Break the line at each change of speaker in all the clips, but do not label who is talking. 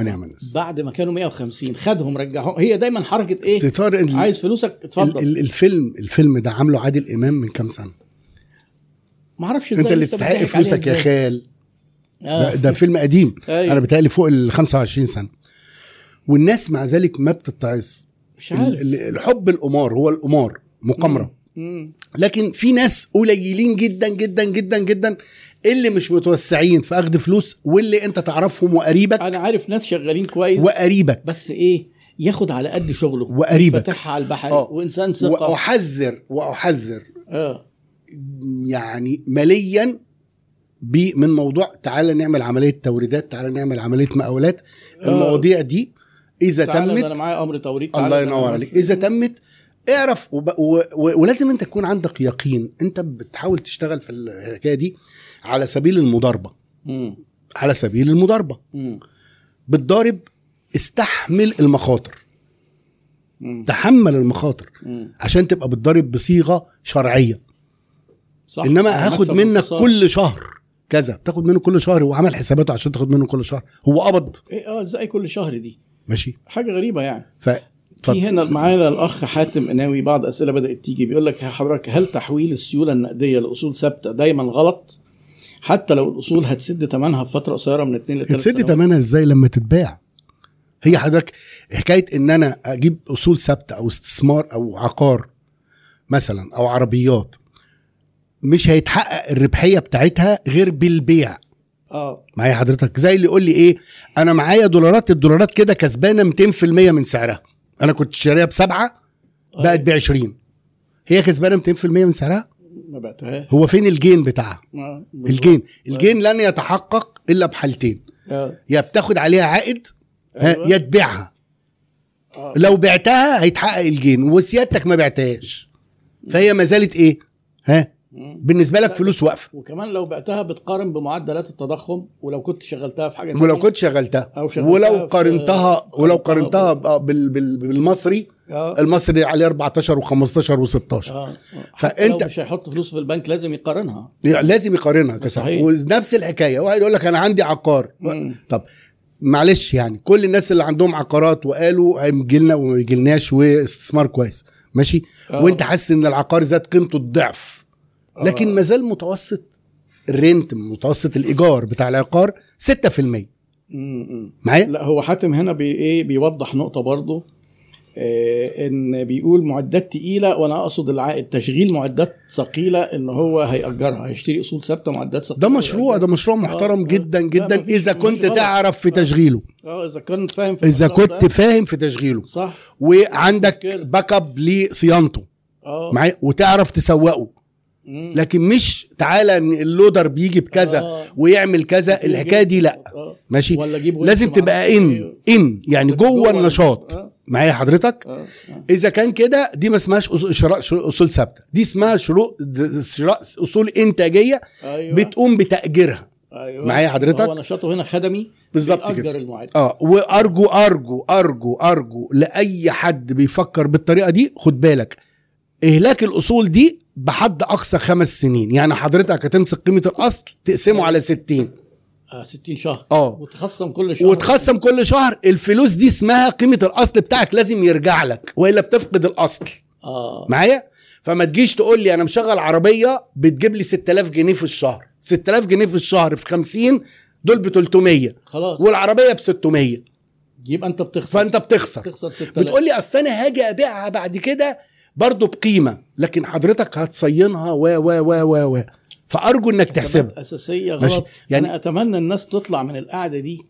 ونعم الناس
بعد ما كانوا 150 خدهم رجعهم هي دايما حركة إيه؟
تطار ال-
عايز فلوسك
ال-
اتفضل.
ال- الفيلم الفيلم ده عامله عادل إمام من كام سنة؟
ما أعرفش
أنت اللي تستحق فلوسك يا. خال.
آه.
ده, ده فيلم قديم.
أيوة.
أنا بتهيألي فوق ال 25 سنة. والناس مع ذلك ما بتتعظ.
مش عارف.
ال- ال- الحب القمار هو القمار
مقامرة.
لكن في ناس قليلين جدا جدا جدا جدا اللي مش متوسعين في اخذ فلوس واللي أنت تعرفهم وقريبك
أنا عارف ناس شغالين كويس
وقريبك.
بس إيه؟ ياخد على قد شغله.
وقريبك.
فاتحها على البحر.
آه.
وإنسان ثقة.
واحذر وأحذر.
آه.
يعني ماليا من موضوع تعالى نعمل عملية توريدات تعالى نعمل عملية مقاولات.
آه.
المواضيع دي إذا
تعالى
تمت
أنا معايا أمر توريد
الله ينور عليك. إذا تمت اعرف وب... و... و... ولازم أنت تكون عندك يقين. أنت بتحاول تشتغل في الحكاية دي. على سبيل المضاربة.
مم.
على سبيل المضاربة.
مم.
بتضارب استحمل المخاطر.
مم.
تحمل المخاطر.
مم.
عشان تبقى بتضارب بصيغة شرعية.
صح. إنما
هاخد منك
وانتصار.
كل شهر كذا. تاخد منه كل شهر وعمل حساباته عشان تاخد منه كل شهر. هو قبض.
إيه آه إزاي كل شهر دي؟
ماشي.
حاجة غريبة يعني.
ف
في هنا معانا الأخ حاتم قناوي بعض أسئلة بدأت تيجي بيقول لك حضرتك هل تحويل السيولة النقدية لأصول ثابتة دايما غلط؟ حتى لو الأصول هتسد ثمنها في فترة قصيرة من 2 ل 3
تسد تمنها إزاي لما تتباع؟ هي حضرتك حكاية إن أنا أجيب أصول ثابتة أو استثمار أو عقار مثلا أو عربيات مش هيتحقق الربحية بتاعتها غير بالبيع.
آه.
معايا حضرتك زي اللي يقول لي إيه أنا معايا دولارات الدولارات كده كسبانة 200% من سعرها. أنا كنت شاريها بسبعة بقت ب 20 هي كسبانة 200% من سعرها؟
ما بعتهاش
هو فين ال gain بتاعها.
ال gain.
ال gain لن يتحقق إلا بحالتين.
آه.
يا بتاخد عليها عائد
أيوة.
يا تبيعها.
آه.
لو بعتها هيتحقق ال gain وسيادتك ما بعتهاش. فهي ما زالت إيه؟ ها. بالنسبة لك فلوس واقفة.
وكمان لو بعتها بتقارن بمعدلات التضخم ولو كنت شغلتها في حاجة
ولو كنت شغلتها.
أو شغلتها
ولو قارنتها ولو
قارنتها
بالمصري
آه.
المصري عليه 14 و15 و16
آه.
فأنت-
فانت مش هيحط فلوس في البنك لازم يقارنها.
لازم يقارنها كسر. ونفس الحكاية. واحد يقول لك أنا عندي عقار.
مم.
طب معلش يعني كل الناس اللي عندهم عقارات وقالوا هيجي لنا وما يجيلناش واستثمار كويس. ماشي؟
آه.
وأنت حاسس إن العقار زاد قيمته الضعف. لكن
آه.
ما زال متوسط الرينت متوسط الإيجار بتاع العقار 6%
مم.
معايا؟
لا هو حاتم هنا بي إيه بيوضح نقطة برضه. آه إن بيقول معدات تقيلة وأنا أقصد العائد تشغيل معدات ثقيلة إن هو هيأجرها هيشتري أصول ثابتة معدات ثقيلة
ده مشروع ده مشروع
آه،
محترم
آه.
جدا جدا
إذا
كنت. تعرف في
آه.
تشغيله
آه إذا كنت فاهم في إذا
كنت
ده.
فاهم في تشغيله
صح
وعندك. back up لصيانته
آه
معايا وتعرف تسوقه. لكن مش تعالى إن اللودر بيجي بكذا
آه.
ويعمل كذا الحكاية دي لا
آه.
ماشي
وش
لازم تبقى ان. ان يعني جوه النشاط
آه.
معايا حضرتك
آه. آه.
إذا كان كده دي ما اسمهاش شراء أصول ثابتة دي اسمها شروط د- شراء أصول إنتاجية
أيوه
بتقوم بتأجيرها
أيوه
معايا حضرتك؟
هو نشاطه هنا خدمي
بالظبط كده.
المعد
آه وأرجو أرجو أرجو أرجو لأي حد بيفكر بالطريقة دي خد بالك إهلاك الأصول دي بحد أقصى خمس سنين يعني حضرتك هتمسك قيمة الأصل تقسمه على 60
آه 60 شهر.
آه.
وتخصم كل شهر.
وتخصم كل شهر. الفلوس دي اسمها قيمة الأصل بتاعك لازم يرجع لك وإلا بتفقد الأصل.
آه.
معايا؟ فما تجيش تقول لي أنا مشغل عربية بتجيب لي 6000 جنيه في الشهر. 6000 جنيه في الشهر في 50 دول ب 300
خلاص.
والعربية ب 600
يبقى أنت بتخسر.
فأنت بتخسر.
تخسر 6000
بتقول لي أصل أنا هاجي أبيعها بعد كده برضه بقيمة لكن حضرتك هتصينها و و و و و. فأرجو إنك تحسبها أساسية.
غلط
يعني-
أنا أتمنى الناس تطلع من القعدة دي.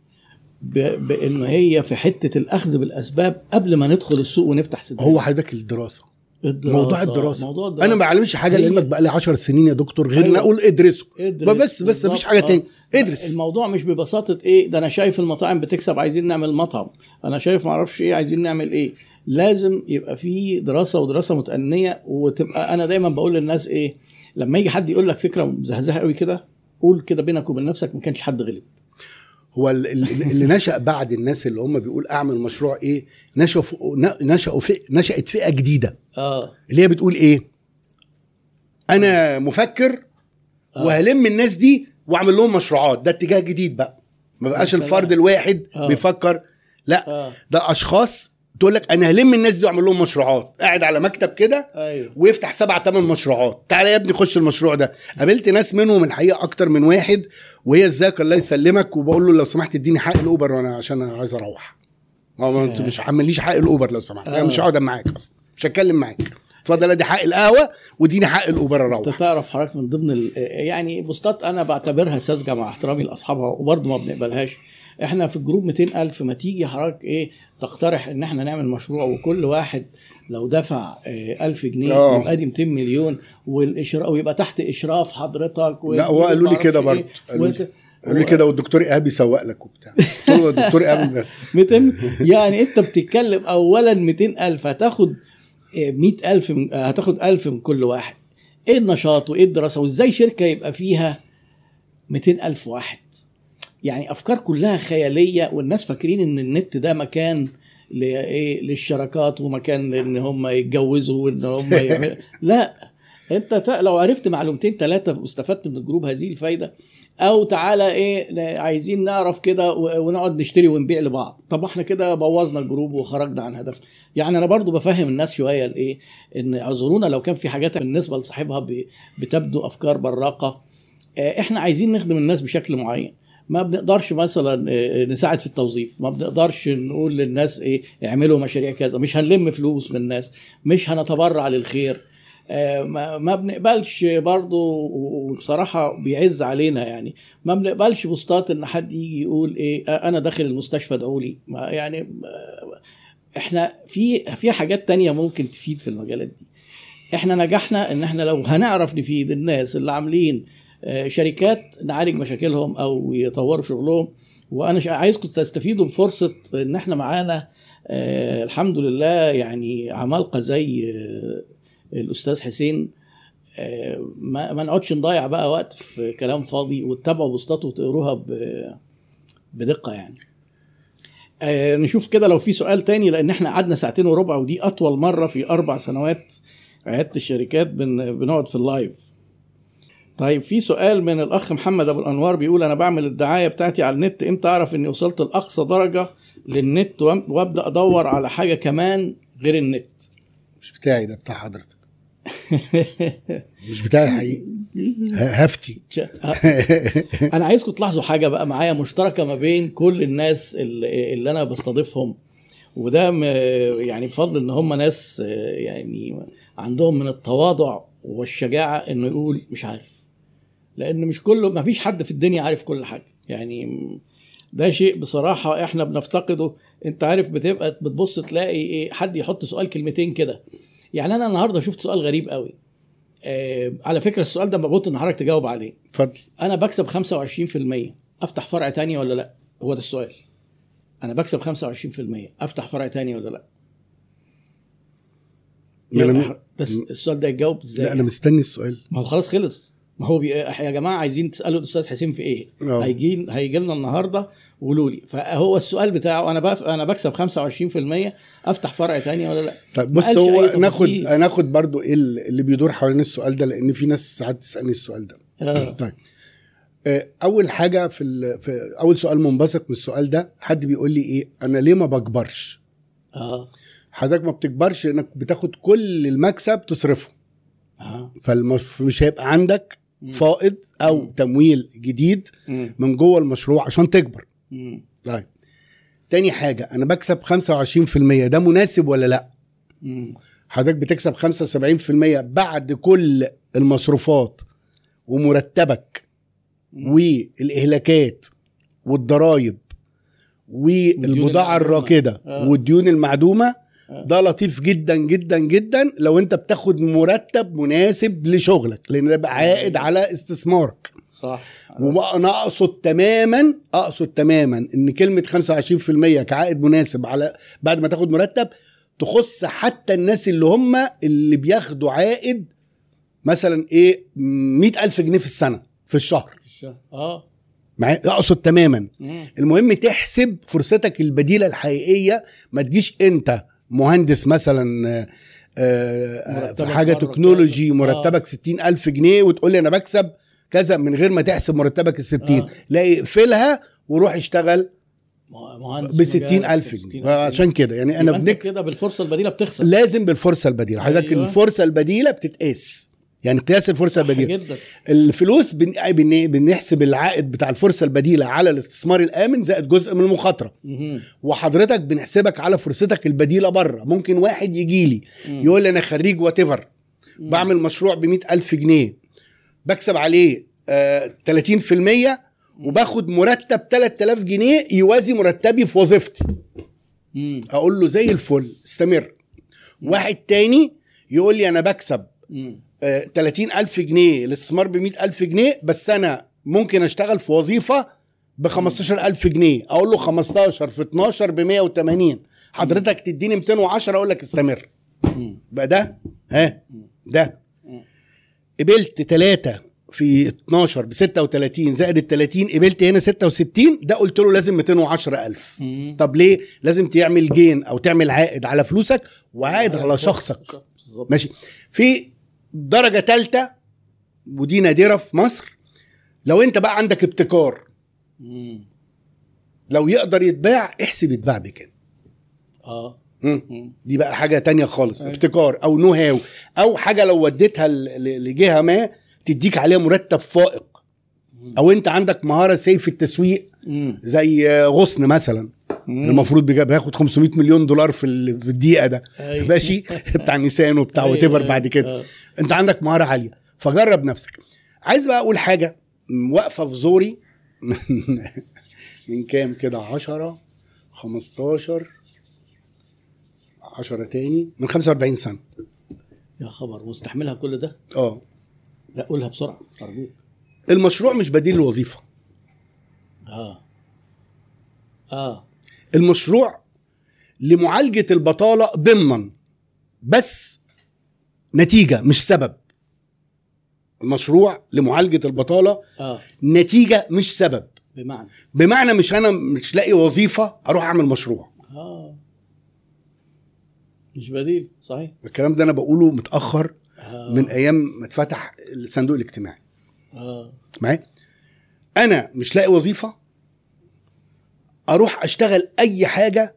بان هي في حتة الأخذ بالأسباب قبل ما ندخل السوق ونفتح صدرنا
هو حضرتك الدراسة
الدراسة.
موضوع الدراسة
موضوع الدراسة.
أنا ما بعلمش
حاجة
لعلمك بقى لي 10 سنين يا دكتور غير إن
أيوة.
أقول ادرسوا
ادرس
بس بس. مفيش حاجة
آه.
تاني ادرس
الموضوع مش ببساطة إيه ده أنا شايف المطاعم بتكسب عايزين نعمل مطعم أنا شايف معرفش إيه عايزين نعمل إيه لازم يبقى في دراسة ودراسة متأنية وتبقى أنا دايما بقول للناس إيه لما يجي حد يقول لك فكرة مزهزهة قوي كده قول كده بينك وبين نفسك ما كانش حد غلب.
هو ال- ال- اللي نشأ بعد الناس اللي هم بيقول أعمل مشروع إيه نشأوا نشأوا نشأت فئة جديدة.
آه.
اللي هي بتقول إيه؟ أنا مفكر
آه.
وهلم الناس دي وأعمل لهم مشروعات. ده اتجاه جديد بقى. ما بقاش. الفرد الواحد
آه.
بيفكر. لا
آه.
ده أشخاص تقول لك أنا هلم الناس دي وأعمل لهم مشروعات. قاعد على مكتب كده
أيوه.
ويفتح سبع ثمان مشروعات. تعالى يا ابني خش المشروع ده. قابلت ناس منهم الحقيقة أكتر من واحد وهي ازيك الله يسلمك وبقول له لو سمحت اديني حق الأوبر وأنا عشان أنا عايز أروح. ما هو أنت
آه.
مش حمليش حق الأوبر لو سمحت.
أنا.
مش هقعد معاك أصلا. مش هتكلم معاك. اتفضل أدي حق القهوة واديني حق الأوبر
أنت
أروح
تعرف حضرتك من ضمن يعني بوستات أنا بعتبرها ساذجة مع احترامي لأصحابها وبرضه ما بنقبلهاش. إحنا في الجروب 200 ألف ما تيجي حضرتك إيه تقترح ان إحنا نعمل مشروع وكل واحد لو دفع آه، 1000 جنيه
آه.
يبقى دي 200 مليون والإشراف ويبقى تحت إشراف حضرتك
لا هو قالوا لي كده برضه. قالوا لي كده. والدكتور إيهاب يسوق لك وبتاع. قلت له الدكتور إيهاب
200 يعني انت بتتكلم اولا 200 ألف هتاخد 100 ألف من هتاخد 1000 من كل واحد. إيه النشاط وإيه الدراسة؟ وإزاي شركة يبقى فيها 200 ألف واحد؟ يعني أفكار كلها خيالية والناس فاكرين إن النت ده مكان لايه للشراكات ومكان إن هم يتجوزوا وإن هم يعملوا. لا أنت لو عرفت معلومتين ثلاثة واستفدت من ال group هذه الفايدة أو تعالى إيه عايزين نعرف كده ونقعد نشتري ونبيع لبعض. طب إحنا كده بوظنا ال group وخرجنا عن هدفنا. يعني أنا برضو بفهم الناس شوية الايه إن اعذرونا لو كان في حاجات بالنسبة لصاحبها بتبدو أفكار براقة. آه، إحنا عايزين نخدم الناس بشكل معين. ما بنقدرش مثلا آه، نساعد في التوظيف. ما بنقدرش نقول للناس إيه اعملوا مشاريع كذا. مش هنلم فلوس من الناس. مش هنتبرع للخير. آه، ما بنقبلش برضو وبصراحة بيعز علينا يعني. ما بنقبلش بوستات إن حد يجي يقول إيه آه، أنا داخل المستشفى ادعوا لي. ما يعني آه، إحنا في في حاجات تانية ممكن تفيد في المجالات دي. إحنا نجحنا إن إحنا لو هنعرف نفيد الناس اللي عاملين آه، شركات نعالج مشاكلهم أو يطوروا شغلهم. وأنا عايزكم تستفيدوا بفرصة إن إحنا معانا آه، الحمد لله يعني عمالقة زي آه، الأستاذ حسين. آه، ما نقعدش نضيع بقى وقت في كلام فاضي وتتابعوا بوستاته وتقروها بدقة يعني. آه، نشوف كده لو في سؤال تاني لأن إحنا قعدنا ساعتين وربع ودي أطول مرة في أربع سنوات عياده الشركات بن بنقعد في اللايف. طيب في سؤال من الأخ محمد أبو الأنوار بيقول أنا بعمل الدعاية بتاعتي على النت إمتى أعرف إني وصلت لأقصى درجة للنت وأبدأ أدور على حاجة كمان غير النت.
مش بتاعي ده بتاع حضرتك. مش بتاعي حقيقي. هفتي.
أنا عايزكم تلاحظوا حاجة بقى معايا مشتركة ما بين كل الناس اللي, اللي أنا بستضيفهم. وده يعني بفضل إن هم ناس يعني عندهم من التواضع والشجاعة إنه يقول مش عارف. لأن مش كله ما فيش حد في الدنيا عارف كل حاجة. يعني ده شيء بصراحة إحنا بنفتقده. أنت عارف بتبقى بتبص تلاقي إيه حد يحط سؤال كلمتين كده. يعني أنا النهارده شفت سؤال غريب قوي. آه على فكرة السؤال ده مبعوث إن حضرتك تجاوب عليه.
اتفضل.
أنا بكسب 25% أفتح فرع تاني ولا لأ؟ هو ده السؤال. أنا بكسب 25% أفتح فرع تاني ولا لأ؟
ما
بس السؤال ده يتجاوب إزاي؟
لا أنا مستني السؤال.
ما هو خلاص خلص. ما هو بي... يا جماعة عايزين تسألوا الأستاذ حسين في إيه؟
آه.
هيجي هيجي لنا النهارده وقولوا لي. فهو السؤال بتاعه أنا بف... أنا بكسب 25% أفتح فرع تاني ولا لأ؟
طيب بص هو ناخد. ناخد برضو إيه اللي بيدور حوالين السؤال ده لأن في ناس ساعات تسألني السؤال ده.
آه.
طيب. آه، أول حاجة في, ال... في أول سؤال منبثق من السؤال ده حد بيقول لي إيه؟ أنا ليه ما بكبرش؟
آه.
حضرتك ما بتكبرش انك بتاخد كل المكسب تصرفه.
آه.
فمش هيبقى عندك. فائض أو
مم.
تمويل جديد
مم.
من جوه المشروع عشان تكبر. طيب تاني حاجة أنا بكسب 25% ده مناسب ولا
لأ.
حضرتك بتكسب 75% بعد كل المصروفات ومرتبك. والإهلاكات والضرايب
والبضاعة.
الراكدة
آه.
والديون
المعدومة.
ده لطيف جدا جدا جدا. لو انت بتاخد مرتب مناسب لشغلك لأن ده بقى عائد على استثمارك.
صح.
وأنا أقصد تماما أقصد تماما إن كلمة 25% كعائد مناسب على بعد ما تاخد مرتب تخص حتى الناس اللي هم اللي بياخدوا عائد مثلا إيه 100000 جنيه في السنة في الشهر.
في الشهر. آه.
معايا أقصد تماما.
مم.
المهم تحسب فرصتك البديلة الحقيقية ما تجيش أنت مهندس مثلا آه، آه، في
حاجة
تكنولوجي. مرتبك 60000 جنيه وتقول لي أنا بكسب كذا من غير ما تحسب مرتبك ال 60
آه.
لا اقفلها وروح اشتغل
مهندس
ب
مجال
60000
60,000
جنيه. عشان كده. يعني
أنا
بنك
كده بالفرصة البديلة بتخسر.
لازم بالفرصة البديلة. حضرتك
أيوة.
الفرصة البديلة بتتقاس. يعني قياس
الفرصة
البديلة.
جدا.
الفلوس بن... بن... بنحسب العائد بتاع الفرصة البديلة على الاستثمار الآمن زائد جزء من
المخاطرة.
وحضرتك بنحسبك على فرصتك البديلة بره. ممكن واحد يجي لي. يقول لي أنا خريج وات بعمل مشروع ب ألف جنيه. بكسب عليه آه 30% وباخد مرتب 3000 جنيه يوازي مرتبي في وظيفتي.
مم.
أقول له زي الفل استمر. واحد تاني يقول لي أنا بكسب.
مم.
آه 30000 جنيه الاستثمار ب ألف جنيه بس أنا ممكن أشتغل في وظيفة ب 15000 جنيه أقول له 15 في 12 ب 180 حضرتك تديني 210 أقول لك استمر. بقى ده ها ده. قبلت ثلاثة في 12 ب 36 زائد ال 30 قبلت هنا 66 ده قلت له لازم 210000
مم.
طب ليه؟ لازم تعمل جين أو تعمل عائد على فلوسك وعائد على شخصك ماشي في درجة ثالثة ودي نادرة في مصر لو انت بقى عندك ابتكار. لو يقدر يتباع احسب يتباع بكام
آه.
دي بقى حاجة تانية خالص
أيوة.
ابتكار أو know how أو حاجة لو وديتها لجهة ما تديك عليها مرتب فائق أو انت عندك مهارة سي في التسويق. زي غصن مثلا
مم.
المفروض بياخد 500 مليون دولار في ال- في الدقيقة ده.
أيوة.
ماشي؟ بتاع نيسان وبتاع
أيوة،
وات
أيوة.
بعد كده.
آه.
انت عندك مهارة عالية. فجرب نفسك. عايز بقى أقول حاجة. واقفة في زوري من, من كام كده؟ 10 15 10 تاني من 45 سنة.
يا خبر مستحملها كل ده؟
آه.
لا قولها بسرعة أرجوك.
المشروع مش بديل للوظيفه
آه. آه.
المشروع لمعالجة البطالة ضمنا بس نتيجة مش سبب. المشروع لمعالجة البطالة
آه.
نتيجة مش سبب.
بمعنى؟
بمعنى مش أنا مش لاقي وظيفة أروح أعمل مشروع.
آه. مش بديل صحيح.
الكلام ده أنا بقوله متأخر
آه.
من أيام ما اتفتح الصندوق الاجتماعي.
آه.
معايا؟ أنا مش لاقي وظيفة أروح أشتغل أي
حاجة.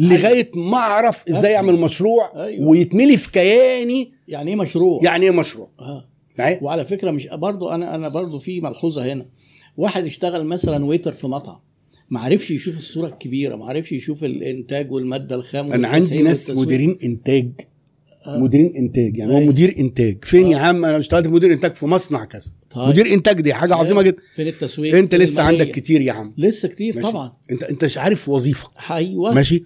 لغاية ما أعرف
إزاي.
أعمل مشروع
أيوة.
ويتملي في كياني
يعني إيه مشروع
يعني إيه مشروع
آه
معايا
وعلى فكرة مش برضو أنا أنا برضو في ملحوظة هنا واحد اشتغل مثلا ويتر في مطعم ما عرفش يشوف الصورة الكبيرة ما عرفش يشوف الإنتاج والمادة الخام
أنا عندي ناس. مديرين إنتاج
آه.
مديرين إنتاج يعني هو. مدير إنتاج فين يا
آه.
عم أنا اشتغلت مدير إنتاج في مصنع كذا
طيب.
مدير إنتاج دي حاجة عظيمة جدا
فين التسويق
أنت
فين
لسه
المالية؟
عندك كتير يا عم
لسه كتير
ماشي.
طبعا
انت أنت مش عارف وظيفة
أيوه
ماشي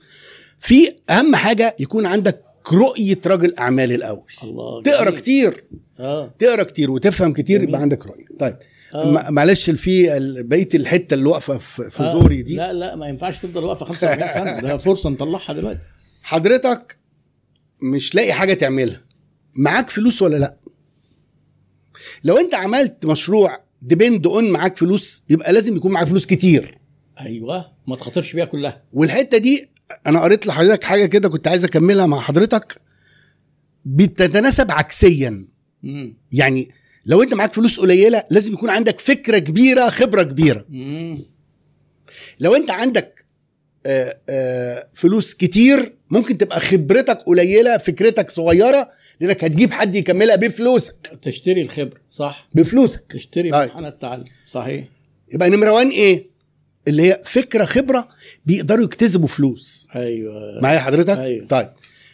في أهم حاجة يكون عندك رؤية رجل أعمال الأول
الله
تقرأ
جميل.
كتير
آه
تقرأ كتير وتفهم كتير. يبقى عندك رؤية طيب
آه.
معلش في بقية الحتة اللي واقفة في, في
آه.
زوري دي
لا لا ما ينفعش تفضل واقفة 45 سنة ده فرصة نطلعها دلوقتي
حضرتك مش لاقي حاجة تعملها. معاك فلوس ولا لأ؟ لو أنت عملت مشروع depend on معاك فلوس يبقى لازم يكون معاك فلوس كتير.
أيوه ما تخاطرش بيها كلها.
والحتة دي أنا قريت لحضرتك حاجة كده كنت عايز أكملها مع حضرتك. بتتناسب عكسيا.
امم
يعني لو أنت معاك فلوس قليلة لازم يكون عندك فكرة كبيرة خبرة كبيرة.
امم
لو أنت عندك فلوس كتير. ممكن تبقى خبرتك قليلة فكرتك صغيرة لأنك هتجيب حد يكملها بفلوسك.
تشتري الخبره صح؟
بفلوسك.
تشتري
طيب.
التعلم صحيح.
يبقى نمرة 1 إيه؟ اللي هي فكرة خبرة بيقدروا يكتسبوا فلوس.
أيوه.
معايا حضرتك؟
أيوة.
طيب.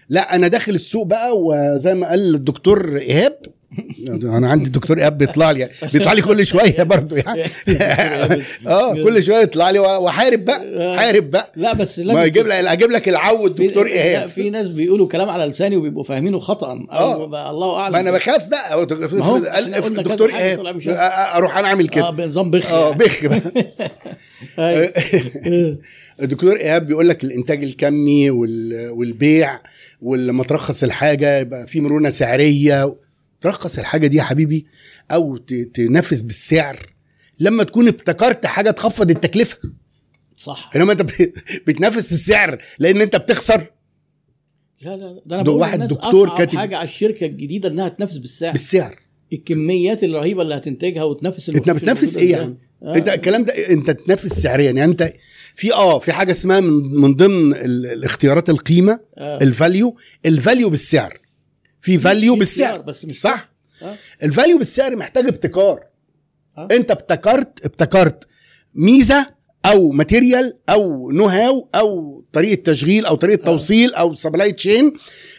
لا أنا داخل السوق بقى وزي ما قال الدكتور إيهاب أنا عندي الدكتور ايهاب بيطلع لي بيطلع لي كل شوية برضو يعني. آه كل شوية يطلع لي واحارب بقى حارب بقى.
لا بس
ما يجيب لك أجيب لك العو الدكتور
في-
ايهاب
لا، في ناس بيقولوا كلام على لساني وبيبقوا فاهمينه خطأ.
آه.
بقى الله أعلم.
ما أنا بخاف بقى.
حاجة
ايهاب أ- أ- أروح أنا أعمل
آه
كده
بنظام بخ
آه
يعني.
بخ بقى.
أيوة.
الدكتور إيهاب بيقول لك الإنتاج الكمي وال- والبيع ولما ترخص الحاجة يبقى في مرونة سعرية ترخص الحاجة دي يا حبيبي أو تنافس بالسعر لما تكون ابتكرت حاجة تخفض التكلفة.
صح.
إنما أنت بتنافس بالسعر لأن أنت بتخسر.
لا لا ده
أنا
بقول
واحد دكتور
أصعب
كاتب-
حاجة على الشركة الجديدة إنها تنافس بالسعر.
بالسعر.
الكميات الرهيبة اللي هتنتجها وتنافس
انت بتنافس
إيه.
عم
آه.
أنت الكلام ده أنت تنافس سعريا. يعني أنت في آه في حاجة اسمها من, من ضمن ال- الاختيارات القيمة
آه.
ال value ال value بالسعر.
في
value
بالسعر بس مش
صح
آه.
ال value بالسعر محتاج ابتكار
آه.
انت ابتكرت ابتكرت ميزة أو material أو know how أو طريقة تشغيل أو طريقة
آه.
توصيل أو supply chain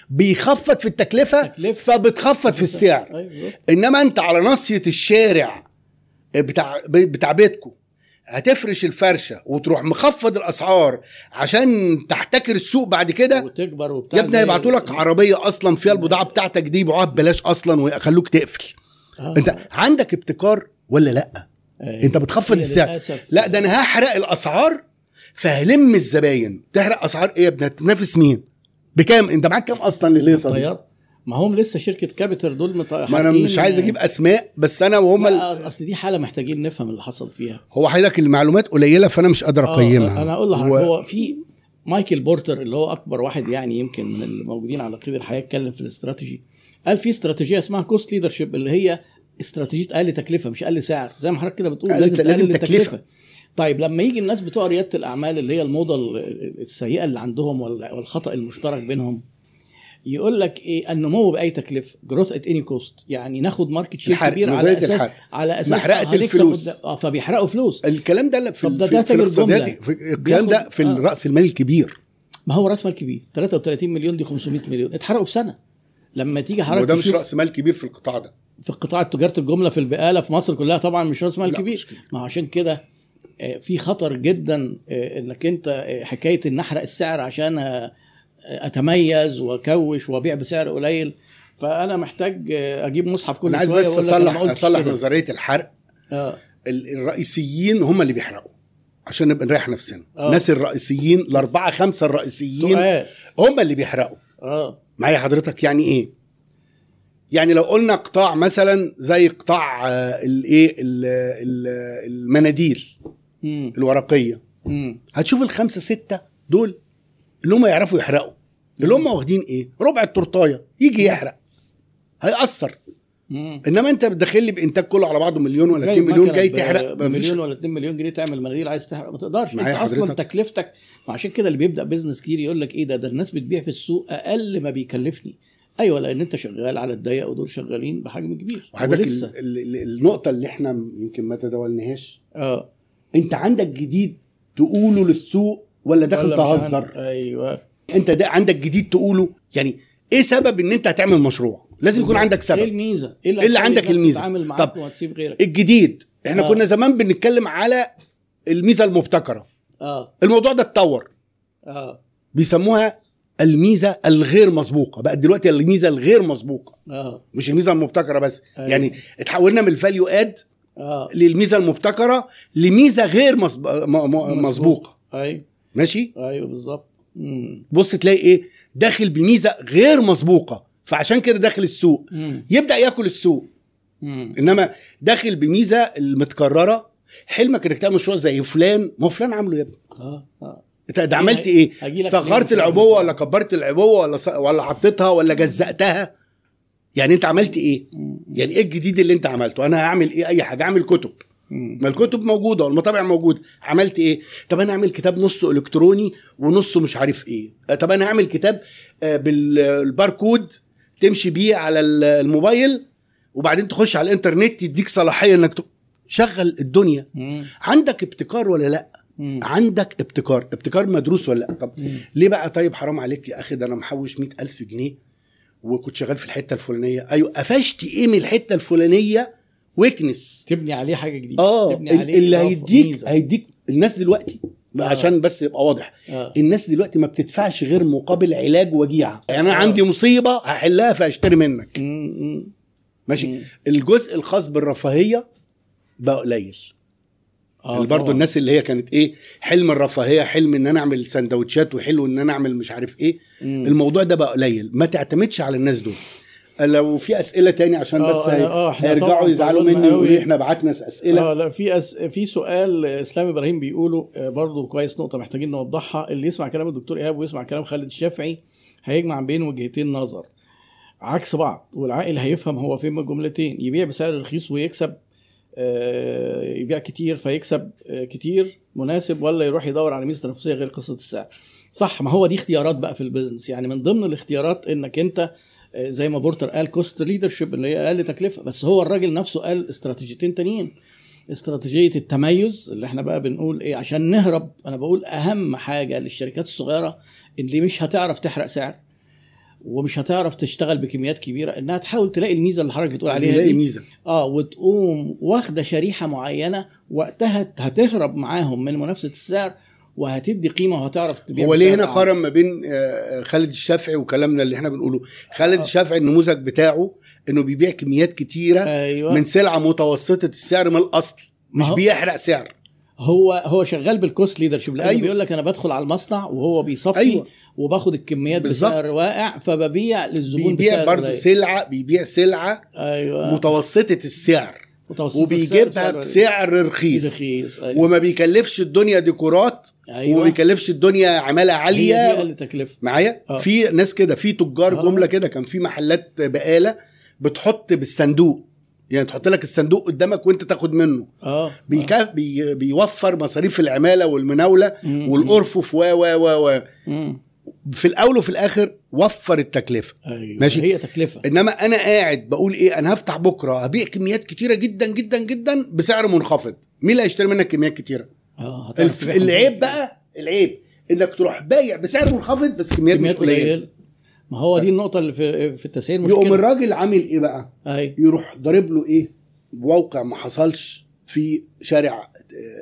بيخفض في
التكلفة.
فبتخفض في السعر
أيوة.
إنما أنت على ناصية الشارع بتاع بتاع بيتكم هتفرش الفرشة وتروح مخفض الأسعار عشان تحتكر السوق بعد كده؟
وتكبر وبتاع
يا ابني هيبعتوا لك عربية أصلا فيها البضاعة بتاعتك دي يبيعوها ببلاش أصلا ويخلوك تقفل.
آه.
أنت عندك ابتكار ولا لأ؟
أيوة.
أنت بتخفض
هي
السعر. لأ ده أنا هحرق الأسعار فهلم الزباين. تحرق أسعار إيه يا ابني؟ هتنافس مين؟ بكام؟ أنت معاك كام أصلا للهيصه دي؟
ما هم لسه شركة كابيتال دول
ما
أنا
مش عايز أجيب أسماء بس أنا وهم ال...
أصل دي حالة محتاجين نفهم اللي حصل فيها.
هو حضرتك المعلومات قليلة فأنا مش قادر
آه،
أقيمها.
أنا أقول لحضرتك
و-
هو في مايكل بورتر اللي هو أكبر واحد يعني يمكن من الموجودين على قيد الحياة اتكلم في الاستراتيجي. قال في استراتيجية اسمها cost leadership اللي هي استراتيجية أقل تكلفة مش أقل سعر. زي ما حضرتك كده بتقول لازم
لازم
تقلل
تكلفة.
التكلفة. طيب لما يجي الناس بتوع ريادة الأعمال اللي هي الموضة السيئة اللي عندهم وال- والخطأ المشترك بينهم يقول لك إيه النمو بأي تكلفة growth at any cost يعني ناخد market
share
كبير على أساس
الحرق.
على أساس
محرقة
هنكسب
الفلوس.
آه فبيحرقوا فلوس
الكلام ده في
طب ده-
في, في. في الكلام ده في
آه.
الراس المال الكبير
ما هو رأس مال كبير 33 مليون دي 500 مليون اتحرقوا في سنة لما تيجي حضرتك
وده مش رأس مال كبير في القطاع ده
في قطاع تجارة الجملة في البقالة في مصر كلها طبعا مش رأس مال كبير. ما عشان كده آه، في خطر جدا آه، إنك أنت آه، حكاية إن أحرق السعر عشان أتميز وأكوش وأبيع بسعر قليل فأنا محتاج آه، أجيب مصحف كل
أنا عايز
شوية
بس اصلح
أصلح.
نظرية الحرق. ال- الرئيسيين هم اللي بيحرقوا عشان نبقى نريح نفسنا.
آه.
الناس الرئيسيين الأربعة خمسة الرئيسيين هم اللي بيحرقوا.
آه.
معايا حضرتك يعني إيه؟ يعني لو قلنا قطاع مثلا زي قطاع آه، الايه ال- ال- المناديل
الورقية.
هتشوف الخمسة ستة دول اللي هم يعرفوا يحرقوا. اللي هم واخدين إيه؟ ربع التورتاية. يجي يحرق. هيأثر.
امم
إنما أنت داخل لي بإنتاج كله على بعضه مليون ولا 2 مليون جاي تحرق.
مليون ولا 2 مليون جنيه تعمل مناديل عايز تحرق. ما تقدرش. أنت
معايا
أصلا
حضرتك.
تكلفتك عشان كده اللي بيبدأ بيزنس كتير يقول لك إيه ده؟ ده الناس بتبيع في السوق أقل ما بيكلفني. أيوه لأن أنت شغال على الضيق ودول شغالين بحجم كبير.
وحضرتك النقطة اللي إحنا يمكن ما تداولناهاش
آه.
أنت عندك جديد تقوله للسوق ولا داخل تهزر؟
أيوه.
انت ده عندك جديد تقوله. يعني إيه سبب ان انت هتعمل مشروع؟ لازم يكون عندك
إيه
سبب
الميزة؟ إيه
إيه اللي عندك
معاك
طب
وتسيب غيرك؟
الجديد. إحنا
آه.
كنا زمان بنتكلم على الميزة المبتكرة.
آه.
الموضوع ده اتطور.
آه.
بيسموها الميزة الغير مسبوقة. بقت دلوقتي الميزة الغير مسبوقة.
آه.
مش الميزة المبتكرة بس.
أيوة.
يعني اتحولنا من الفاليو اد
آه.
للميزة المبتكرة لميزة غير مسب... م... م... مسبوقة.
أيوه.
ماشي؟
أيوه بالظبط.
بص تلاقي إيه؟ داخل بميزة غير مسبوقة. فعشان كده داخل السوق.
مم.
يبدأ ياكل السوق.
مم.
إنما داخل بميزة المتكررة حلمك إنك تعمل مشروع زي فلان. ما هو فلان عامله يا ابني.
آه آه.
انت ده عملت
إيه؟
صغرت. العبوة ولا كبرت العبوة ولا ص... ولا حطيتها ولا جزأتها؟ يعني أنت عملت
إيه.
يعني إيه الجديد اللي أنت عملته؟ أنا هعمل إيه؟ أي حاجة. أعمل كتب. ما الكتب موجودة والمطابع موجوده عملت إيه؟ طب أنا أعمل كتاب نصه إلكتروني ونصه مش عارف إيه. طب أنا أعمل كتاب آه، بالباركود تمشي بيه على ال- الموبايل وبعدين تخش على الإنترنت يديك صلاحية إنك شغل الدنيا.
مم.
عندك ابتكار ولا لأ؟
مم.
عندك ابتكار. ابتكار مدروس ولا لأ؟ طب
مم.
ليه بقى؟ طيب حرام عليك يا أخي ده أنا محوش مئة ألف جنيه وكنت شغال في الحتة الفلانية. أيوه قفشت إيه من الحتة الفلانية؟ ويكنس
تبني عليه حاجة جديدة
آه
تبني
ال-
عليه
اللي هيديك. هيديك الناس دلوقتي
آه.
عشان بس يبقى واضح
آه
الناس دلوقتي ما بتدفعش غير مقابل علاج وجيعة يعني أنا
آه.
عندي مصيبة هحلها فأشتري منك
مم.
ماشي
مم.
الجزء الخاص بالرفاهية بقى قليل
آه
اللي برضو. الناس اللي هي كانت إيه حلم الرفاهية حلم إن أنا أعمل سندوتشات وحلو إن أنا أعمل مش عارف إيه
مم.
الموضوع ده بقى قليل ما تعتمدش على الناس دول لو في أسئلة تاني عشان
آه،
بس
آه،
هيرجعوا يزعلوا مني ويقولوا. إحنا بعتنا أسئلة.
آه لا في أس... في سؤال إسلام إبراهيم بيقوله آه، برضه كويس نقطة محتاجين نوضحها. اللي يسمع كلام الدكتور إيهاب ويسمع كلام خالد الشافعي هيجمع بين وجهتين نظر. عكس بعض والعاقل هيفهم هو فين من الجملتين يبيع بسعر رخيص ويكسب آه، يبيع كتير فيكسب آه، كتير مناسب ولا يروح يدور على ميزة تنافسية غير قصة السعر. صح ما هو دي اختيارات بقى في ال business. يعني من ضمن الاختيارات إنك أنت زي ما بورتر قال cost leadership اللي هي أقل تكلفة بس هو الراجل نفسه قال استراتيجيتين تانيين. استراتيجية التميز اللي إحنا بقى بنقول إيه عشان نهرب أنا بقول أهم حاجة للشركات الصغيرة اللي مش هتعرف تحرق سعر ومش هتعرف تشتغل بكميات كبيرة إنها تحاول تلاقي الميزة اللي حضرتك بتقول عليها
يلاقي
دي
ميزة.
آه وتقوم واخدة شريحة معينة وقتها هتهرب معاهم من منافسة السعر وهتدي قيمة وهتعرف تبيع
هو ليه هنا. قارن ما بين آه، خالد الشافعي وكلامنا اللي إحنا بنقوله خالد
آه.
الشافعي النموذج بتاعه انه بيبيع كميات كتيرة
أيوه
من سلعة متوسطة السعر من الاصل مش بيحرق سعر
هو هو شغال بال cost leadership لأنه
أيوة.
أيوة. بيقول لك أنا بدخل على المصنع وهو بيصفي
أيوة.
أيوة. وباخد الكميات
بالظبط.
بسعر واقع فببيع للزبون
بيبيع برضه. سلعة بيبيع سلعة
أيوه
متوسطة السعر
متوسط
وبيجيبها
السعر
بسعر رخيص
رخيص أيوه,
وما بيكلفش الدنيا ديكورات
أيوة.
وما بيكلفش الدنيا عمالة
هي دي
عالية.
أقل تكلفه.
معايا؟
آه.
في ناس كده في تجار
آه.
جملة كده كان في محلات بقالة بتحط بالصندوق. يعني تحط لك الصندوق قدامك وانت تاخد منه.
آه.
بيكاف بي بيوفر مصاريف العمالة والمناولة
مم.
والارفف و و و. في الأول وفي الآخر وفر التكلفة.
أيوه.
ماشي.
هي تكلفة.
إنما أنا قاعد بقول إيه أنا هفتح بكرة هبيع كميات كتيرة جدا جدا جدا بسعر منخفض. مين اللي هيشتري منك كميات
كتيرة؟ آه
الف... العيب بقى العيب انك تروح بايع بسعر منخفض بس كميات, مش
كميات قليلة. ما هو دي النقطة اللي في في التسعير
يقوم
مشكله
الراجل عامل إيه بقى؟
أيوه
يروح ضارب له إيه؟ موقع ما حصلش في شارع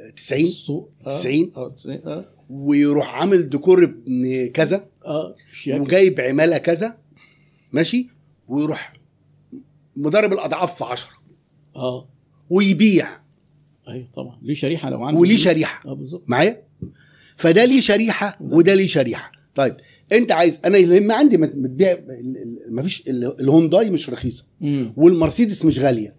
آه، 90
السوق آه.
90.
آه 90 آه.
ويروح عامل ديكور ابن كذا.
آه.
وجايب عمالة كذا. ماشي؟ ويروح مضارب الأضعاف في 10
آه.
ويبيع.
أيوه طبعا. ليه شريحة لو عنده
وليه. شريحة.
آه بالظبط.
معايا؟ فده ليه شريحة وده ليه شريحة. طيب أنت عايز أنا يهم عندي ما بتبيع ما فيش الهونداي مش رخيصة
مم.
والمرسيدس مش غالية.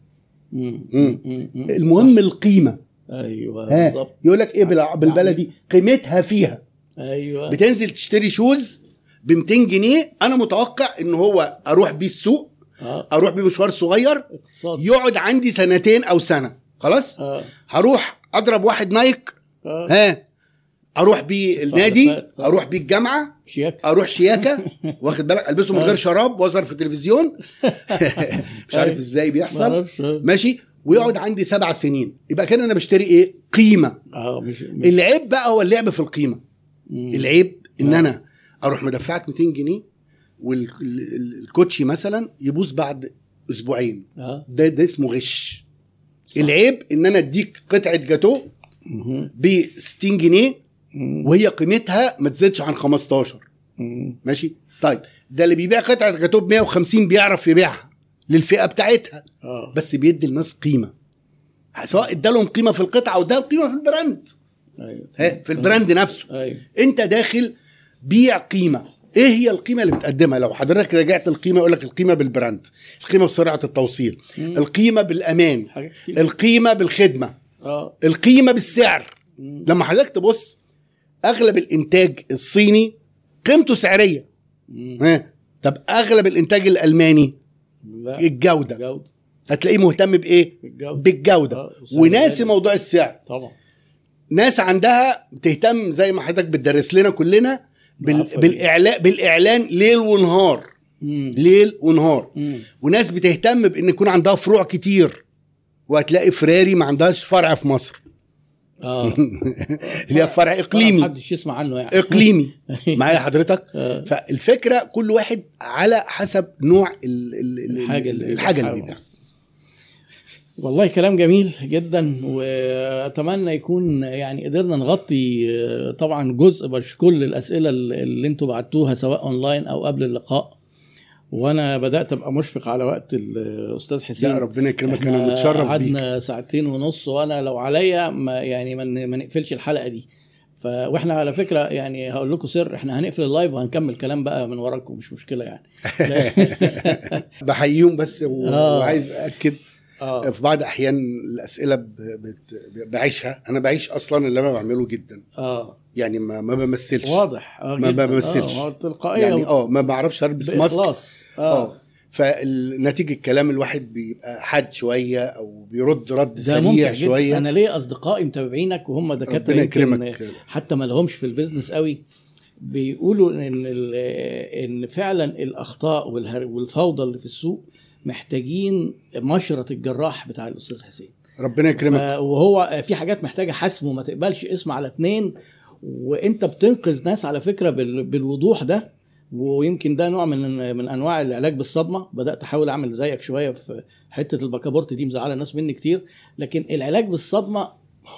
مم.
مم. المهم القيمة.
صح. أيوه
ها
بالظبط.
يقول لك إيه بالع- بالبلدي؟ قيمتها فيها.
أيوه.
بتنزل تشتري shoes ب 200 جنيه أنا متوقع إن هو أروح بيه السوق
آه.
أروح بيه مشوار صغير
اقتصاد.
يقعد عندي سنتين أو سنة. خلاص؟
آه.
هروح اضرب واحد Nike.
آه.
ها؟ أروح بيه النادي
فات.
أروح بيه الجامعة
شياكة.
أروح شياكة. واخد بالك؟ البسه من
آه.
غير شراب واظهر في التلفزيون. مش عارف.
إزاي
بيحصل.
آه.
ماشي؟ ويقعد عندي سبع سنين. يبقى كده أنا بشتري إيه؟ قيمة.
آه، مش مش
العيب بقى هو اللعب في القيمة.
مم.
العيب ان
آه.
أنا أروح مدفعك 200 جنيه والكوتشي مثلا يبوظ بعد أسبوعين.
آه.
ده ده اسمه غش. العيب إن أنا أديك قطعة جاتو. ب 60 جنيه. وهي قيمتها ما تزيدش عن 15
مم.
ماشي؟ طيب ده اللي بيبيع قطعة جاتو ب 150 بيعرف يبيعها للفئة بتاعتها.
آه.
بس بيدي الناس قيمة. سواء ادالهم قيمة في القطعة أو ده قيمة في ال
brand.
أيوه ها؟ في ال brand نفسه.
أيوه.
أنت داخل بيع قيمة. إيه هي القيمة اللي بتقدمها؟ لو حضرتك رجعت القيمة يقول لك القيمة بال brand القيمة بسرعة التوصيل
مم. القيمة بالأمان
القيمة بالخدمة
آه.
القيمة بالسعر.
مم.
لما حضرتك تبص أغلب الإنتاج الصيني قيمته سعرية.
مم.
ها؟ طب أغلب الإنتاج الألماني
لا.
الجودة.
جودة
هتلاقيه مهتم بإيه؟
الجودة.
بالجودة.
آه، والسعر
وناسي. موضوع السعر.
طبعا.
ناس عندها بتهتم زي ما حضرتك بتدرس لنا كلنا بال... بالاعلان بالإعلان ليل ونهار.
مم.
ليل ونهار.
مم.
وناس بتهتم بإن يكون عندها فروع كتير. وهتلاقي فراري ما عندهاش فرع في مصر.
آه.
اللي هي فرع إقليمي.
محدش يسمع عنه يعني.
إقليمي. معايا حضرتك؟
آه.
فالفكرة كل واحد على حسب نوع ال... ال... ال-
الحاجة اللي
الحاجة اللي
بيبيعها. والله كلام جميل جدا وأتمنى يكون يعني قدرنا نغطي آه، طبعا جزء مش كل الأسئلة اللي أنتوا بعتوها سواء أونلاين أو قبل اللقاء. وأنا بدأت أبقى مشفق على وقت الاستاذ حسين.
لا ربنا يكرمك.
أنا
متشرف بيك.
قعدنا ساعتين ونص وأنا لو عليا ما يعني ما نقفلش الحلقة دي. ف وإحنا على فكرة يعني هقول لكم سر إحنا هنقفل اللايف وهنكمل كلام بقى من وراكم مش مشكلة يعني.
بحييهم بس.
آه.
وعايز اكد
آه.
في بعض أحيان الأسئلة. بت... بعيشها. أنا بعيش أصلا اللي أنا بعمله جدا.
آه.
يعني ما, ما بمثلش.
واضح. آه
ما. بمثلش.
آه تلقائية.
يعني آه ما بعرفش ألبس ماسك. آه.
آه.
فنتيجة الكلام الواحد بيبقى حاد شوية أو بيرد رد سريع شوية.
جدا أنا ليه اصدقائي متابعينك وهم
دكاترة
يمكن حتى ما لهمش في البيزنس قوي. بيقولوا إن إن فعلا الأخطاء والفوضى اللي في السوق محتاجين مشرط الجراح بتاع الأستاذ حسين.
ربنا يكرمك.
وهو في حاجات محتاجة حسم وما تقبلش اسم على اتنين. وانت بتنقذ ناس على بال- بالوضوح ده. ويمكن ده نوع من من أنواع العلاج بالصدمة. بدأت أحاول أعمل زيك شوية في حتة البكابورت دي مزعلة ناس مني كتير. لكن العلاج بالصدمة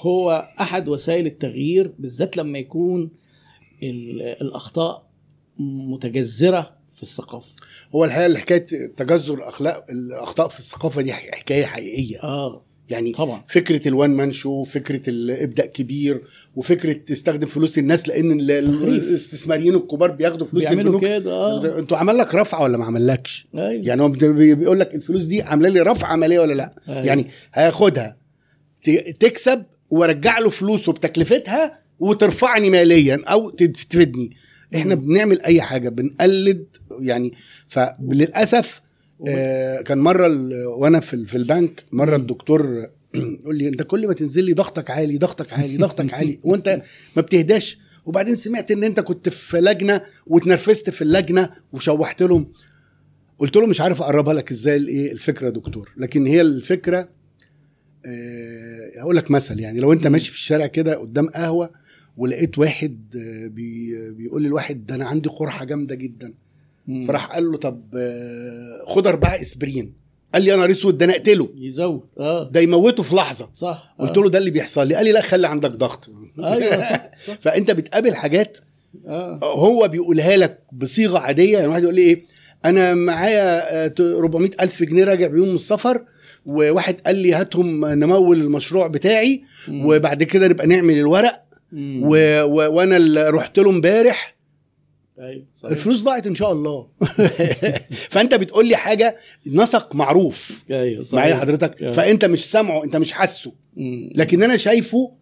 هو أحد وسائل التغيير بالذات لما يكون ال- الأخطاء متجذرة. في الثقافة.
هو الحقيقة حكاية تجذر الأخلاق الأخطاء في الثقافة دي حكايه حقيقية.
آه
يعني
طبعا.
فكرة الوان مان شو فكرة الابداع كبير وفكرة تستخدم فلوس الناس
لأن.
الاستثماريين الكبار بياخدوا فلوس
بيعملوا كده آه.
أنتوا عمل لك رفعة ولا ما عملكش؟
أيوة.
يعني هو بي- بيقول لك الفلوس دي عاملة لي رفعة عمليه ولا لأ؟
أيوة.
يعني هياخدها. تكسب وارجع له فلوسه بتكلفتها وترفعني ماليا أو تفيدني. إحنا بنعمل أي حاجة بنقلد يعني فللأسف آه كان مرة وأنا في في البنك
مرة.
الدكتور يقول لي أنت كل ما تنزل لي ضغطك عالي ضغطك عالي ضغطك عالي وأنت ما بتهداش وبعدين سمعت إن أنت كنت في لجنة واتنرفزت في اللجنة وشوحت لهم قلت له مش عارف أقربها لك إزاي الايه الفكرة يا دكتور لكن هي الفكرة آه، هقول لك مثل يعني لو
أنت.
ماشي في الشارع كده قدام قهوة ولقيت واحد آه، بي بيقول للواحد ده أنا عندي قرحة جامدة جدا. فراح قال له طب آه، خد أربعة إسبرين. قال لي يا نهار أسود ده أنا أقتله.
يزود آه.
ده يموته في لحظة.
صح
قلت له ده اللي بيحصل لي. قال لي لا خلي عندك ضغط.
أيوه صح, صح.
فأنت بتقابل حاجات
آه.
هو بيقولها لك بصيغة عادية. يعني واحد يقول لي إيه أنا معايا آه، 400 ألف جنيه راجع بيهم من السفر وواحد قال لي هاتهم نمول المشروع بتاعي
مم.
وبعد كده نبقى نعمل الورق. و... و... وأنا اللي رحت له امبارح.
أيوه صحيح.
الفلوس ضاعت إن شاء الله فأنت بتقول لي حاجة نسق معروف
أيوه.
معايا حضرتك
آه.
فأنت مش سامعه أنت مش حاسه. لكن أنا شايفه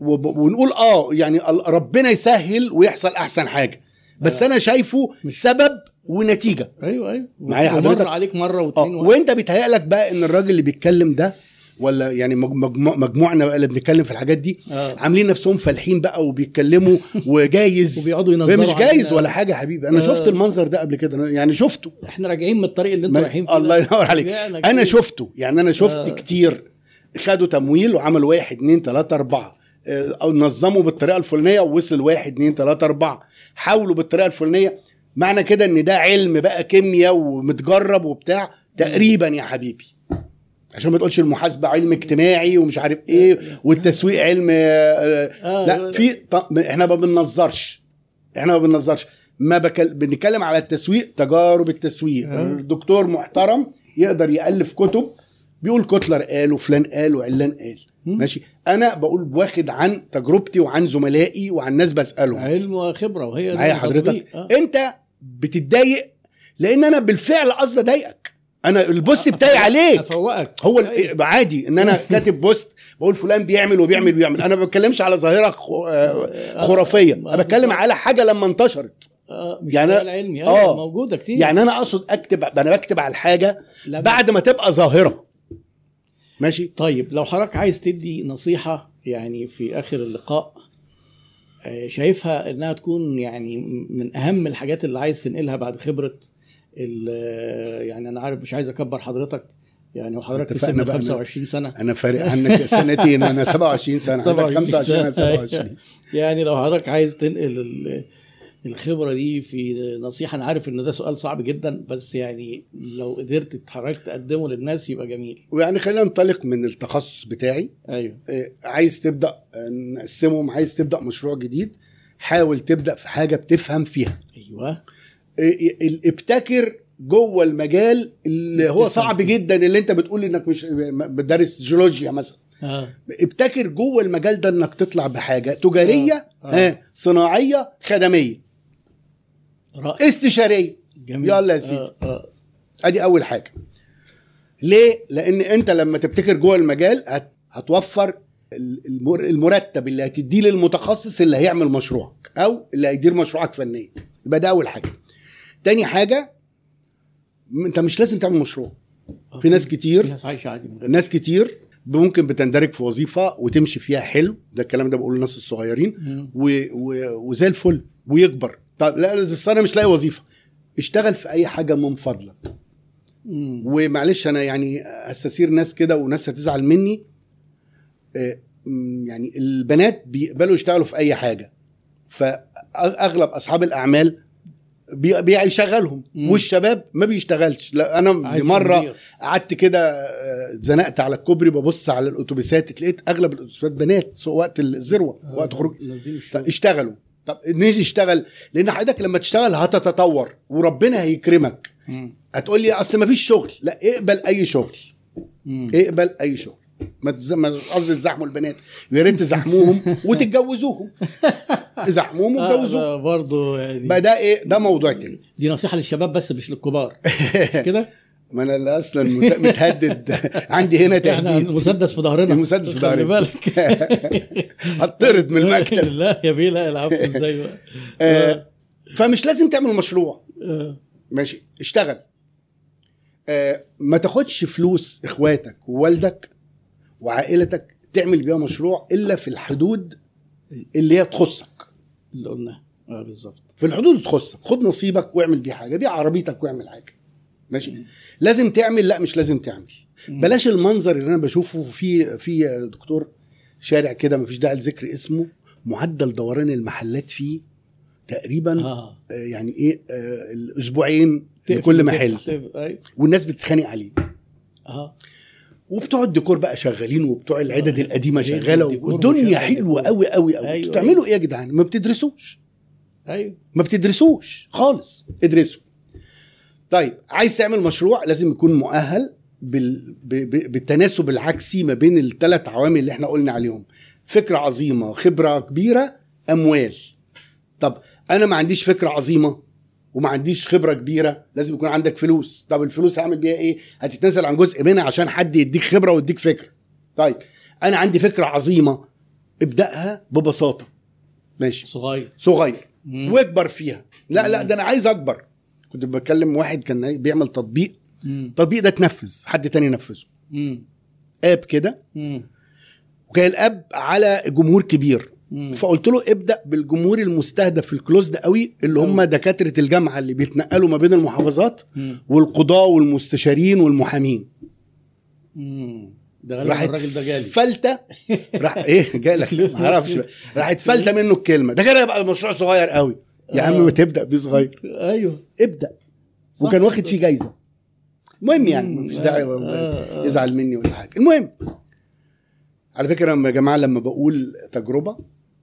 وب... ونقول آه يعني ربنا يسهل ويحصل أحسن حاجة بس
آه.
أنا شايفه سبب ونتيجة
أيوه أيوه
معايا حضرتك؟
عليك مرة
آه
واثنين
وأنت بيتهيألك بقى إن الراجل اللي بيتكلم ده ولا يعني مج- مجموع مجموعنا بقى اللي بنتكلم في الحاجات دي
آه.
عاملين نفسهم فالحين بقى وبيتكلموا وجايز
وبيقعدوا ينظروا
مش جايز. ولا حاجة يا حبيبي أنا
آه.
شفت المنظر ده قبل كده يعني شفته
إحنا راجعين من الطريق اللي
أنتوا
رايحين فيه
الله. ينور عليك
أنا.
شفته يعني أنا شفت
آه.
كتير خدوا تمويل وعملوا واحد اتنين تلاتة أربعة آه، أو نظموا بالطريقة الفلانية ووصل واحد اتنين تلاتة أربعة حاولوا بالطريقة الفلانية معنى كده إن ده علم بقى كيمياء ومتجرب وبتاع تقريبا يا حبيبي عشان ما تقولش المحاسبة علم اجتماعي ومش عارف إيه والتسويق علم آه،
آه،
لا
لا.
في إحنا ما بننظرش إحنا ما بننظرش ما بكل... بنتكلم على التسويق تجارب التسويق
آه.
الدكتور محترم يقدر يألف كتب بيقول كوتلر قال وفلان قال وعلان قال. ماشي أنا بقول واخد عن تجربتي وعن زملائي وعن ناس بسألهم
علم وخبرة وهي
معايا. حضرتك
آه.
أنت بتتضايق لأن أنا بالفعل قصد أضايقك أنا ال post بتاعي عليك.
أفوقك.
هو
أيوة.
ال- عادي إن أنا كاتب post بقول فلان بيعمل وبيعمل ويعمل. أنا ما بتكلمش على ظاهرة خ- آه، خرافية. أنا بتكلم على حاجة لما انتشرت.
آه مش
يعني
علمي
آه.
آه. موجودة كتير.
يعني أنا أقصد اكتب أنا بكتب على
الحاجة
بعد ما تبقى ظاهرة. ماشي؟
طيب لو حضرتك عايز تدي نصيحة يعني في آخر اللقاء آه، شايفها إنها تكون يعني من أهم الحاجات اللي عايز تنقلها بعد آه، يعني أنا عارف مش عايز أكبر حضرتك يعني وحضرتك في سن
بقى أنا-
25 سنة.
أنا فارق عنك سنتين أنا 27 سنة
27
25 أنا
سنة.
27
يعني لو حضرتك عايز تنقل ال- الخبرة دي في نصيحة أنا عارف إن ده سؤال صعب جدا بس يعني لو قدرت حضرتك تقدمه للناس يبقى جميل.
ويعني خلينا ننطلق من التخصص بتاعي.
أيوه.
آه، عايز تبدأ آه، نقسمهم. عايز تبدأ مشروع جديد حاول تبدأ في حاجة بتفهم فيها. ال- ابتكر جوه المجال اللي هو صعب. جدا اللي انت بتقول إنك مش بتدرس جيولوجيا مثلا
آه.
ابتكر جوه المجال ده إنك تطلع بحاجة تجارية
آه. آه.
ها صناعية خدمية
رائع
استشارية
جميل
يلا يا سيدي.
آه آه.
ادي اول حاجة ليه لأن انت لما تبتكر جوه المجال هت... هتوفر ال- المر... المرتب اللي هتديه للمتخصص اللي هيعمل مشروعك أو اللي هيدير مشروعك فنيا يبقى ده اول حاجة تاني حاجة انت مش لازم تعمل مشروع. في ناس
في
كتير
ناس عايشة عادي
ناس كتير ممكن بتندرج في وظيفة وتمشي فيها حلو ده الكلام ده بقوله للناس الصغيرين. و... و... وزي الفل ويكبر. طب لا بس أنا مش لاقي وظيفة. اشتغل في أي حاجة من فضلك.
مم.
ومعلش أنا يعني استثير ناس كده وناس هتزعل مني. آه، يعني البنات بيقبلوا يشتغلوا في أي حاجة. فاغلب أصحاب الأعمال بيشغلهم. والشباب ما بيشتغلش لا أنا
مرة.
قعدت كده آه، اتزنقت على الكوبري ببص على الأتوبيسات لقيت أغلب الأتوبيسات بنات وقت الذروة وقت خروج. اشتغلوا طب نيجي اشتغل لأن حضرتك لما تشتغل هتتطور وربنا هيكرمك
مم.
هتقول لي أصل ما فيش شغل لا اقبل أي شغل
مم.
اقبل أي شغل ما قصدي تزحموا البنات. ويا ريت تزحموهم وتتجوزوهم. زحموهم
آه
واتجوزوهم
ده برضه يعني.
بقى ده إيه؟ ده موضوع تاني.
دي نصيحة للشباب بس مش للكبار. كده؟
ما أنا اللي أصلا مت- متهدد. عندي هنا
إحنا
تهديد.
مسدس في ظهرنا.
المسدس في ظهري.
بالك.
هطرد من المكتب
لا يا بيه لا العفو إزاي بقى؟
آه، فمش لازم تعمل مشروع.
آه.
ماشي اشتغل. آه، ما تاخدش فلوس إخواتك ووالدك وعائلتك تعمل بيها مشروع إلا في الحدود اللي هي تخصك.
اللي قلناه. آه بالظبط.
في الحدود اللي تخصك. خد نصيبك واعمل بيه حاجة بيع عربيتك واعمل حاجة. ماشي؟ لازم تعمل لا مش لازم تعمل. بلاش المنظر اللي أنا بشوفه في في دكتور شارع كده مفيش داعي لذكر اسمه معدل دوران المحلات فيه تقريبا
آه.
آه، يعني إيه آه،
الأسبوعين
لكل محل.
أيوه.
والناس بتتخانق عليه.
آه.
وبتوع الديكور بقى شغالين وبتوع العدد
آه،
القديمة
شغالة
والدنيا. حلوة قوي قوي قوي
أيوة،
أيوة بتعملوا إيه يا جدعان؟ ما بتدرسوش؟
أيوه.
ما بتدرسوش. خالص. ادرسوا. طيب عايز تعمل مشروع لازم يكون مؤهل بال... ب... ب... بالتناسب العكسي ما بين الثلاث عوامل اللي إحنا قلنا عليهم. فكرة عظيمة خبرة كبيرة أموال. طب أنا ما عنديش فكرة عظيمة. وما عنديش خبرة كبيرة لازم يكون عندك فلوس. طب الفلوس هعمل بيها إيه؟ هتتنازل عن جزء منها عشان حد يديك خبرة ويديك فكرة طيب أنا عندي فكرة عظيمة. ابدأها ببساطة. ماشي.
صغير.
صغير.
مم.
واكبر فيها. لا لا ده أنا عايز أكبر. كنت بكلم واحد كان بيعمل تطبيق.
مم.
التطبيق ده اتنفذ. حد تاني نفذه
مم.
آب كده.
مم.
وكان الآب على جمهور كبير.
مم.
فقلت له ابدأ بالجمهور المستهدف الكلوزد قوي اللي هم. دكاترة الجامعة اللي بيتنقلوا ما بين المحافظات
مم.
والقضاه والمستشارين والمحامين
مم. ده غالبا
راحت
الراجل ده جالي
فلتة راح إيه جالك ما أعرفش. راحت فلتة منه الكلمة ده كده يبقى المشروع صغير قوي يا عم
آه.
ما تبدا بيه صغير
أيوه
ابدأ
صح.
وكان واخد فيه جايزة المهم يعني. مفيش داعي
آه، آه.
يزعل مني ولا حاجة المهم على فكرة يا جماعة لما بقول تجربة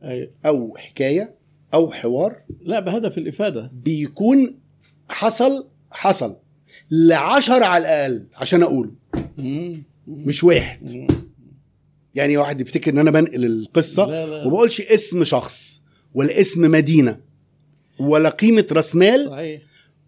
أيوه
أو حكاية أو حوار
لا بهدف الإفادة
بيكون حصل حصل لعشرة على الأقل عشان
أقوله.
مش واحد
مم.
يعني واحد يفتكر إن أنا بنقل القصة
لا، لا.
وما بقولش اسم شخص ولا اسم مدينة ولا قيمة راس مال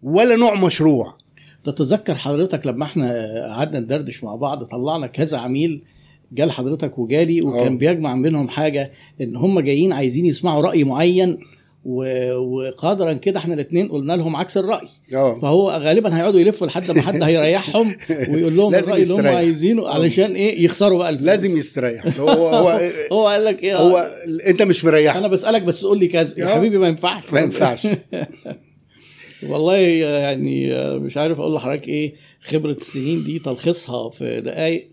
ولا نوع مشروع
تتذكر حضرتك لما إحنا قعدنا ندردش مع بعض طلعنا كذا عميل جال حضرتك وجالي وكان
آه.
بيجمع بينهم حاجة إن هم جايين عايزين يسمعوا رأي معين و- وقدرا كده إحنا الاثنين قلنا لهم عكس الرأي.
آه.
فهو غالبا هيقعدوا يلفوا لحد ما حد هيريحهم ويقول لهم
لازم
الرأي اللي هم
يستريح.
عايزينه علشان إيه؟ يخسروا بقى الفلوس.
لازم يستريح. هو هو
هو قال لك إيه؟
هو أنت مش مريح
أنا بسألك بس قول لي كذا. يا
آه.
حبيبي ما ينفعش.
ما ينفعش.
والله يعني مش عارف أقول لحضرتك إيه خبرة السنين دي تلخيصها في دقائق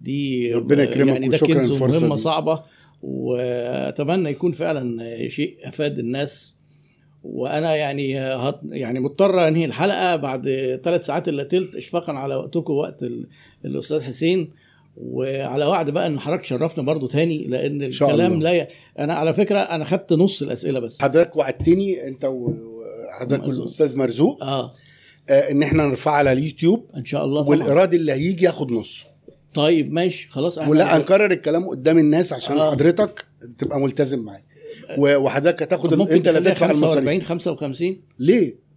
دي
ربنا يكرمك
يعني ده
وشكراً
كنز مهمة
دي.
صعبة وأتمنى يكون فعلا شيء أفاد الناس. وأنا يعني هط يعني مضطر أنهي الحلقة بعد ثلاث ساعات إلا تلت اشفاقا على وقتكم وقت ال- الأستاذ حسين. وعلى وعد بقى إن حضرتك شرفنا برضو تاني
لأن
الكلام
الله.
لا ي... أنا على فكرة أنا خدت نص الأسئلة بس.
حضرتك وعدتني أنت وحضرتك. والأستاذ مرزوق.
آه.
آه، إن إحنا نرفعها على اليوتيوب.
إن شاء الله طبعا.
والايراد اللي هيجي ياخد نصه.
طيب ماشي خلاص أحنا
ولا هنكرر الكلام قدام الناس عشان
آه.
حضرتك تبقى ملتزم معايا. وحضرتك هتاخد انت اللي هتدفع المصاريف؟
45 55
ليه؟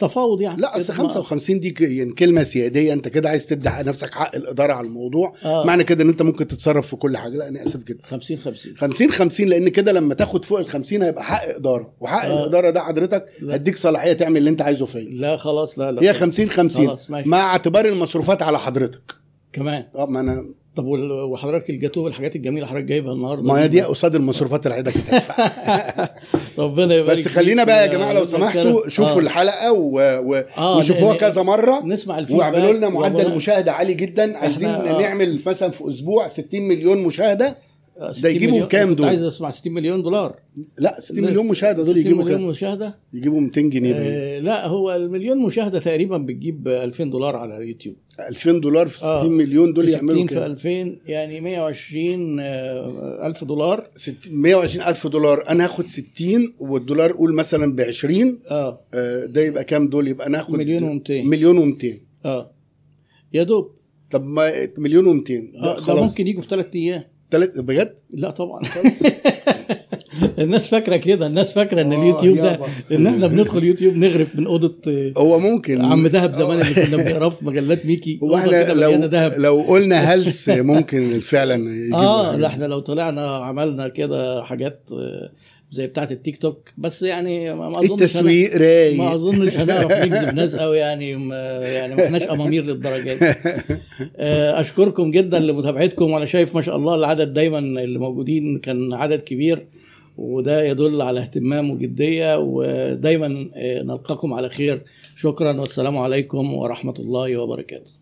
تفاوض يعني.
لا أصل
كده ما-
55 دي يعني كلمة سيادية. أنت كده عايز تدي نفسك حق الإدارة على الموضوع.
آه.
معنى كده إن أنت ممكن تتصرف في كل حاجة. لا أنا آسف جدا.
50 50
50 50 لأن كده لما تاخد فوق ال 50 هيبقى حق إدارة. وحق
آه.
الإدارة ده حضرتك
لا.
هديك صلاحية تعمل اللي أنت عايزه فيا.
لا خلاص لا لا.
هي 50 50
خلاص، ماشي.
مع اعتبار المصروفات على حضرتك.
كمان.
آه ما أنا
طب وحضرتك الجاتوه والحاجات الجميلة حضرتك جايبها النهارده
ما هي دي؟ قصاد المصروفات اللي حضرتك هتدفع
ربنا يبارك
بس خلينا بقى يا. جماعة لو سمحتوا شوفوا
آه.
الحلقة و... و...
آه،
وشوفوها كذا مرة.
نسمع
واعملوا لنا معدل مشاهدة عالي جدا. عايزين
آه.
نعمل مثلا في أسبوع 60 مليون
مشاهدة. 60
ده يجيبوا
مليون.
كام دول؟
عايز أسمع 60 مليون دولار.
لا 60 مليون مشاهدة دول
60
يجيبوا
مليون
كام؟
مشاهدة.
يجيبوا 200 جنيه.
آه لا هو المليون مشاهدة تقريبا بتجيب 2000 دولار على اليوتيوب.
2000 دولار في 60
آه.
مليون دول يعملوا
60 في
كام؟
2000 يعني 120 آه، ألف دولار.
60 120 ألف دولار. أنا هاخد 60 والدولار قول مثلا ب 20
آه.
آه، ده يبقى كام دول؟ يبقى ناخد
مليون و200.
مليون و200
آه. يا دوب.
طب ما مليون و200
آه ده ممكن يجوا في ثلاث أيام.
تلت بجد؟
لا طبعا. الناس فاكرة كده الناس فاكرة إن
آه،
اليوتيوب ده. إن إحنا بندخل يوتيوب نغرف من أوضة آه،
هو ممكن.
عم دهب زمان اللي كنا بنقراه في مجلات ميكي
هو
إحنا
لو
دهب.
لو قلنا هلس ممكن فعلا يجيبوا آه
لا. إحنا لو طلعنا عملنا كده حاجات آه، زي بتاعه التيك توك بس يعني ما ما اظنش
التسويق
ما
رايق
أظنش هنعرف نجذب ناس قوي يعني ما يعني ما إحناش أمامير للدرجة دي. آه، أشكركم جدا لمتابعتكم وأنا شايف ما شاء الله العدد دايما اللي موجودين كان عدد كبير وده يدل على اهتمام وجدية ودايما آه، نلقاكم على خير. شكرا والسلام عليكم ورحمة الله وبركاته.